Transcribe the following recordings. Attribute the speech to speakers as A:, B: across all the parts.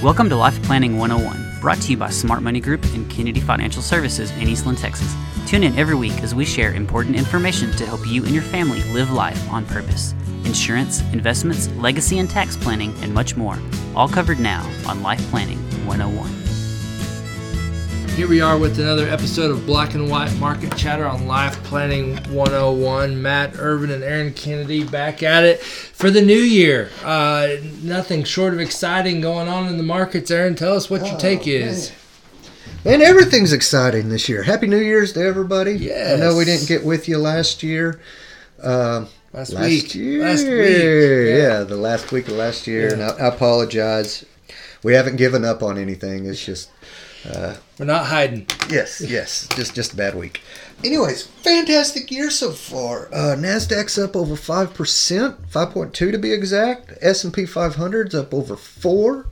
A: Welcome to Life Planning 101, brought to you by Smart Money Group and Kennedy Financial Services in Eastland, Texas. Tune in every week as we share important information to help you and your family live life on purpose. Insurance, investments, legacy and tax planning, and much more. All covered now on Life Planning 101.
B: Here we are with another episode of Black and White Market Chatter on Life Planning 101. Matt Ervin and Aaron Kennedy back at it for the new year. Uh, nothing short of exciting going on in the markets. Aaron, tell us what your take is.
C: Man, everything's exciting this year. Happy New Year's to everybody.
B: Yes.
C: I know we didn't get with you last year. Uh,
B: Last,
C: last
B: week.
C: year.
B: Last week.
C: Yeah. the last week of last year.
B: Yeah.
C: And I, I apologize. We haven't given up on anything. It's just,
B: We're not hiding.
C: yes, yes, just just a bad week. Anyways, fantastic year so far. Uh, Nasdaq's up over five percent, five point two to be exact. S and P 500's up over four.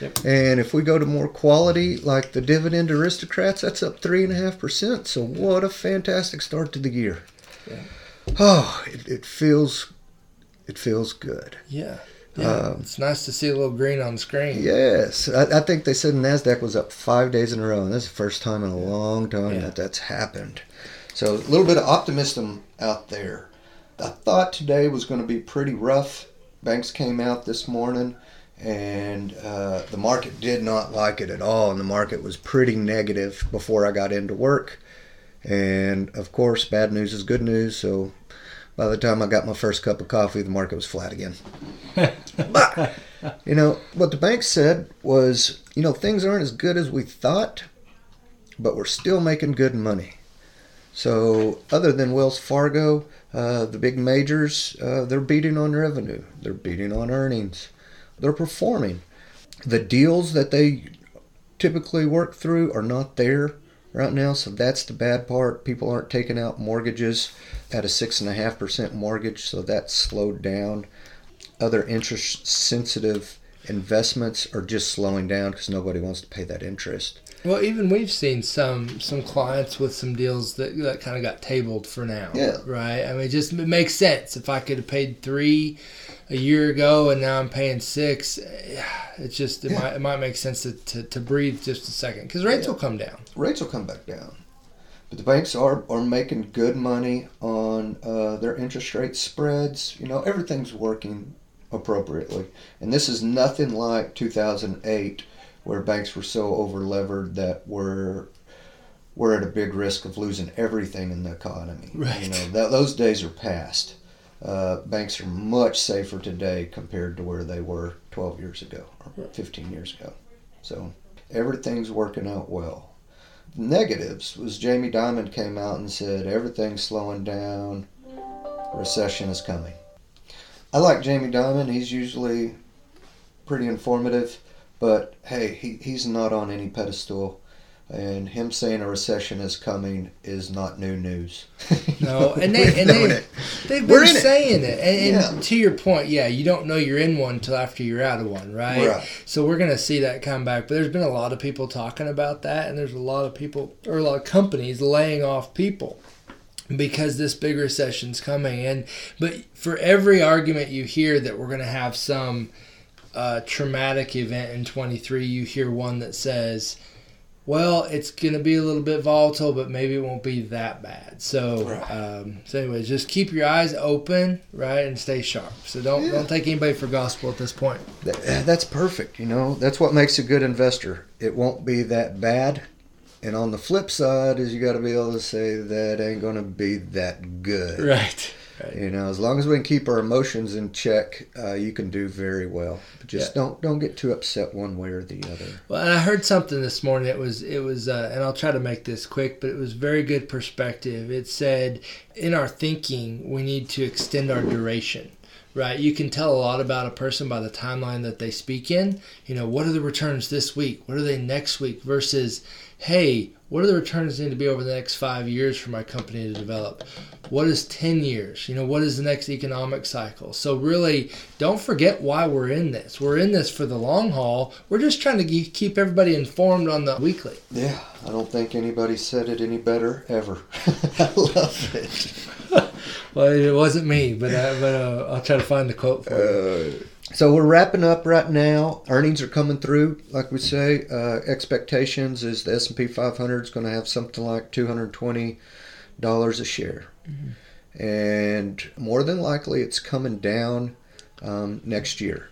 B: Yep.
C: And if we go to more quality, like the dividend aristocrats, that's up three and a half percent. So what a fantastic start to the year. Yeah. Oh, it, it feels, it feels good.
B: Yeah. Yeah. it's nice to see a little green on the screen.
C: Yes, I, I think they said Nasdaq was up five days in a row, and that's the first time in a long time
B: Yeah.
C: that that's happened. So a little bit of optimism out there. I thought today was going to be pretty rough. Banks came out this morning, and uh, the market did not like it at all, and the market was pretty negative before I got into work. And of course, bad news is good news. So by the time I got my first cup of coffee, the market was flat again. but you know what the bank said was, you know, things aren't as good as we thought, but we're still making good money. So other than Wells Fargo, uh, the big majors, uh, they're beating on revenue, they're beating on earnings, they're performing. The deals that they typically work through are not there right now, so that's the bad part. People aren't taking out mortgages at a six and a half percent mortgage, so that's slowed down. Other interest sensitive investments are just slowing down because nobody wants to pay that interest.
B: Well, even we've seen some some clients with some deals that that kind of got tabled for now.
C: Yeah.
B: Right. I mean, it just it makes sense. If I could have paid three a year ago and now I'm paying six, it's just it
C: Yeah.
B: might it might make sense to, to, to breathe just a second because rates
C: Yeah.
B: will come down.
C: Rates will come back down. But the banks are, are making good money on uh, their interest rate spreads. You know, everything's working appropriately. And this is nothing like 2008 where banks were so over levered that we're, we're at a big risk of losing everything in the economy.
B: Right.
C: You know, that, those days are past. Uh, banks are much safer today compared to where they were 12 years ago or 15 years ago. So everything's working out well negatives was Jamie Dimon came out and said everything's slowing down, recession is coming. I like Jamie Dimon. He's usually pretty informative, but hey, he, he's not on any pedestal. And him saying a recession is coming is not new news.
B: No, and they and they
C: it.
B: they've
C: We're
B: been
C: in it.
B: saying it. And, and
C: Yeah.
B: to your point, yeah, you don't know you're in one until after you're out of one, right?
C: Right.
B: So we're gonna see that come back. But there's been a lot of people talking about that, and there's a lot of people or a lot of companies laying off people because this big recession's coming. And but for every argument you hear that we're gonna have some uh, traumatic event in 23, you hear one that says. Well, it's going to be a little bit volatile, but maybe it won't be that bad. So,
C: Right.
B: um, so anyways, just keep your eyes open, right, and stay sharp. So don't
C: Yeah.
B: don't take anybody for gospel at this point.
C: That's perfect. You know, that's what makes a good investor. It won't be that bad. And on the flip side, is you got to be able to say that ain't going to be that good.
B: Right.
C: You know, as long as we can keep our emotions in check, uh, you can do very well. But just
B: Yeah.
C: don't don't get too upset one way or the other.
B: Well, and I heard something this morning. It was it was, uh, and I'll try to make this quick, but it was very good perspective. It said, in our thinking, we need to extend our duration. Right, you can tell a lot about a person by the timeline that they speak in. You know, what are the returns this week? What are they next week? Versus, hey, what are the returns need to be over the next five years for my company to develop? What is 10 years? You know, what is the next economic cycle? So, really, don't forget why we're in this. We're in this for the long haul. We're just trying to ge- keep everybody informed on the weekly.
C: Yeah, I don't think anybody said it any better ever. I love it.
B: Well, it wasn't me, but, uh, but uh, I'll try to find the quote for you.
C: Uh, so we're wrapping up right now. Earnings are coming through, like we say. Uh, expectations is the S and P 500 is going to have something like 220 dollars a share, and more than likely it's coming down um, next year.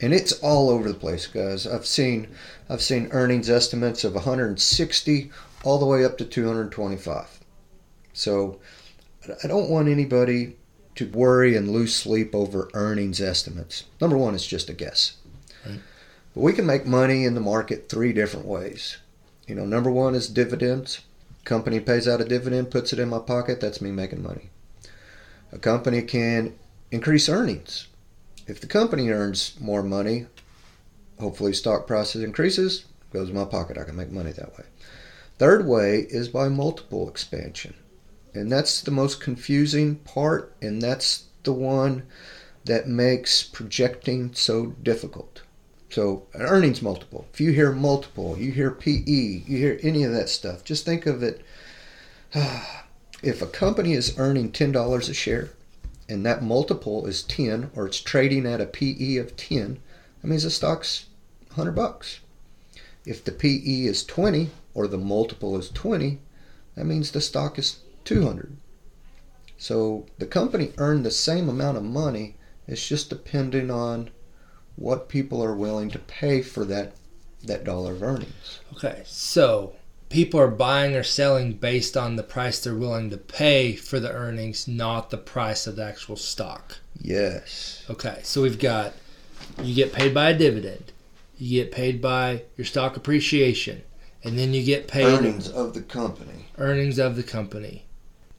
C: And it's all over the place, guys. I've seen I've seen earnings estimates of 160 all the way up to 225. So I don't want anybody to worry and lose sleep over earnings estimates. Number one, it's just a guess.
B: Right.
C: But we can make money in the market three different ways. You know, number one is dividends. Company pays out a dividend, puts it in my pocket, that's me making money. A company can increase earnings. If the company earns more money, hopefully stock prices increases, goes in my pocket, I can make money that way. Third way is by multiple expansion. And that's the most confusing part, and that's the one that makes projecting so difficult. So, an earnings multiple. If you hear multiple, you hear PE, you hear any of that stuff, just think of it. If a company is earning $10 a share and that multiple is 10 or it's trading at a PE of 10, that means the stock's 100 bucks. If the PE is 20 or the multiple is 20, that means the stock is 200. So the company earned the same amount of money. It's just depending on what people are willing to pay for that that dollar of earnings.
B: Okay, so people are buying or selling based on the price they're willing to pay for the earnings, not the price of the actual stock.
C: Yes.
B: Okay, so we've got you get paid by a dividend, you get paid by your stock appreciation, and then you get paid
C: Earnings of the company.
B: earnings of the company,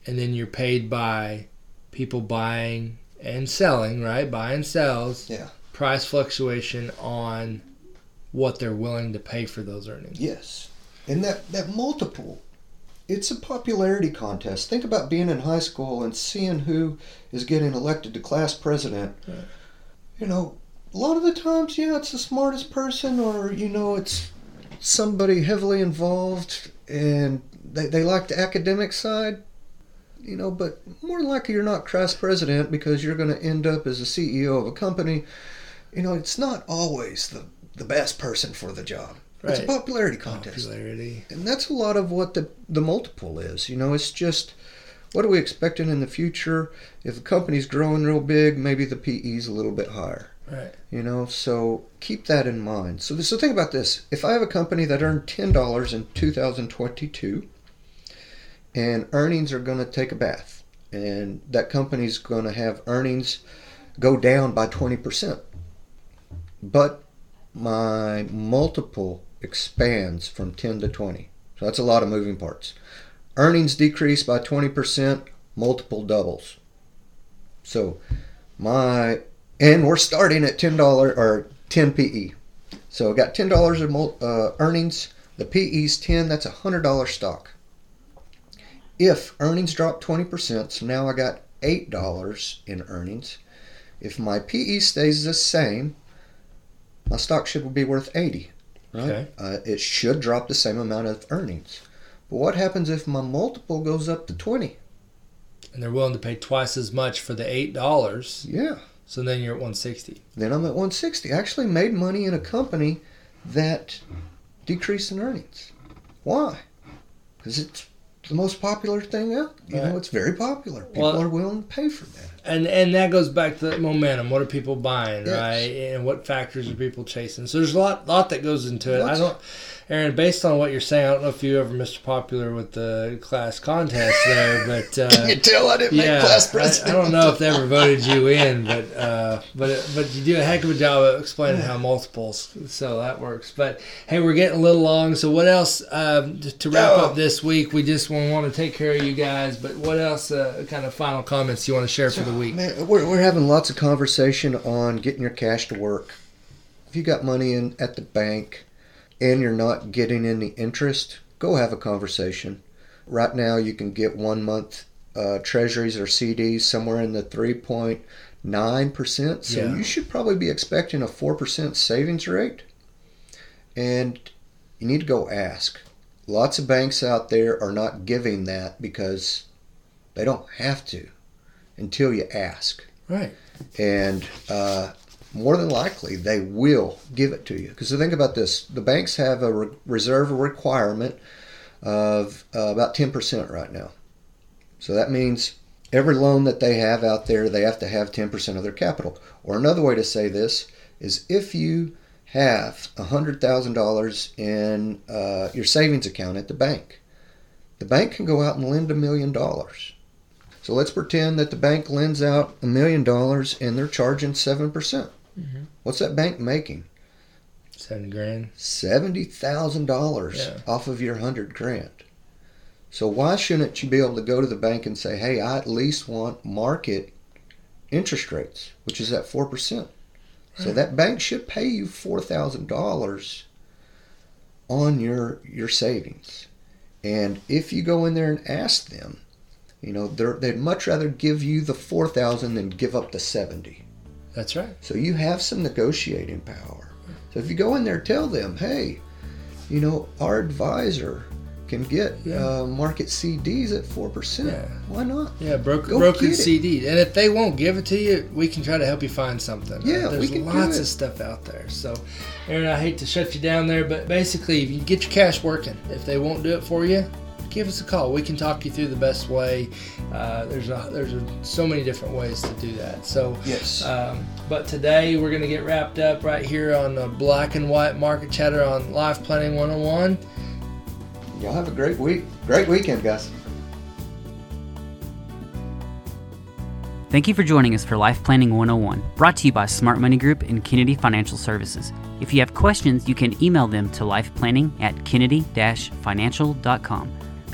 B: and then you're paid by people buying and selling, right? Buy and sells.
C: Yeah.
B: Price fluctuation on what they're willing to pay for those earnings.
C: Yes. And that, that multiple, it's a popularity contest. Think about being in high school and seeing who is getting elected to class president.
B: Right.
C: You know, a lot of the times, yeah, it's the smartest person, or, you know, it's somebody heavily involved and they, they like the academic side. You know, but more likely you're not class president because you're going to end up as a CEO of a company. You know, it's not always the, the best person for the job. It's a popularity contest.
B: Popularity.
C: And that's a lot of what the, the multiple is. You know, it's just what are we expecting in the future? If the company's growing real big, maybe the PE's a little bit higher.
B: Right.
C: You know, so keep that in mind. So, so think about this: if I have a company that earned ten dollars in 2022, and earnings are going to take a bath, and that company's going to have earnings go down by 20 percent, but my multiple expands from 10 to 20. So that's a lot of moving parts. Earnings decrease by 20%, multiple doubles. So my and we're starting at $10 or 10 PE. So I got $10 of uh, earnings, the PE's 10, that's a $100 stock. If earnings drop 20%, so now I got $8 in earnings. If my PE stays the same, my stock should be worth 80 right?
B: Okay.
C: Uh, it should drop the same amount of earnings. But what happens if my multiple goes up to 20?
B: And they're willing to pay twice as much for the eight dollars.
C: Yeah.
B: So then you're at 160.
C: Then I'm at 160. I actually made money in a company that decreased in earnings. Why? Because it's the most popular thing out. You
B: Right.
C: know, it's very popular. People
B: Well-
C: are willing to pay for that.
B: And and that goes back to momentum. What are people buying,
C: Yes.
B: right? And what factors are people chasing? So there's a lot lot that goes into it. I don't, Aaron. Based on what you're saying, I don't know if you ever Mr. Popular with the class contest there, but uh,
C: Can you tell I didn't
B: yeah,
C: make class
B: I,
C: president?
B: I don't know if they ever voted you in, but uh, but but you do a heck of a job of explaining how multiples, so that works. But hey, we're getting a little long. So what else um, to, to wrap
C: Oh.
B: up this week? We just want to take care of you guys. But what else? Uh, kind of final comments you want to share for the week?
C: Man, we're, we're having lots of conversation on getting your cash to work. If you got money in at the bank and you're not getting any interest, go have a conversation. Right now, you can get one month uh, treasuries or CDs somewhere in the 3.9%. So
B: Yeah.
C: you should probably be expecting a 4% savings rate. And you need to go ask. Lots of banks out there are not giving that because they don't have to until you ask
B: Right.
C: and uh, more than likely they will give it to you. Because think about this the banks have a re- reserve requirement of uh, about 10% right now. So that means every loan that they have out there, they have to have 10% of their capital. Or another way to say this is if you have $100,000 in uh, your savings account at the bank, the bank can go out and lend a million dollars. So let's pretend that the bank lends out a million dollars and they're charging 7%. percent mm hmm What's that bank making?
B: Seven grand.
C: Seventy thousand yeah. dollars off of your hundred grand. So why shouldn't you be able to go to the bank and say, "Hey, I at least want market interest rates, which is at four percent." So that bank should pay you four thousand dollars on your your savings. And if you go in there and ask them, you know, they'd much rather give you the four thousand than give up the seventy.
B: That's right.
C: So you have some negotiating power. So if you go in there, tell them, hey, you know, our advisor can get yeah. uh, market CDs at four percent. Yeah. Why not?
B: Yeah, broker brokered CD. And if they won't give it to you, we can try to help you find something.
C: Yeah,
B: there's lots of stuff out there. So, Aaron, I hate to shut you down there, but basically, if you get your cash working, if they won't do it for you, give us a call. We can talk you through the best way. Uh, there's a, there's a, so many different ways to do that. So
C: yes.
B: Um, but today we're going to get wrapped up right here on the Black and White Market Chatter on Life Planning 101.
C: Y'all have a great week. Great weekend, guys.
A: Thank you for joining us for Life Planning 101, brought to you by Smart Money Group and Kennedy Financial Services. If you have questions, you can email them to lifeplanning at kennedy-financial.com.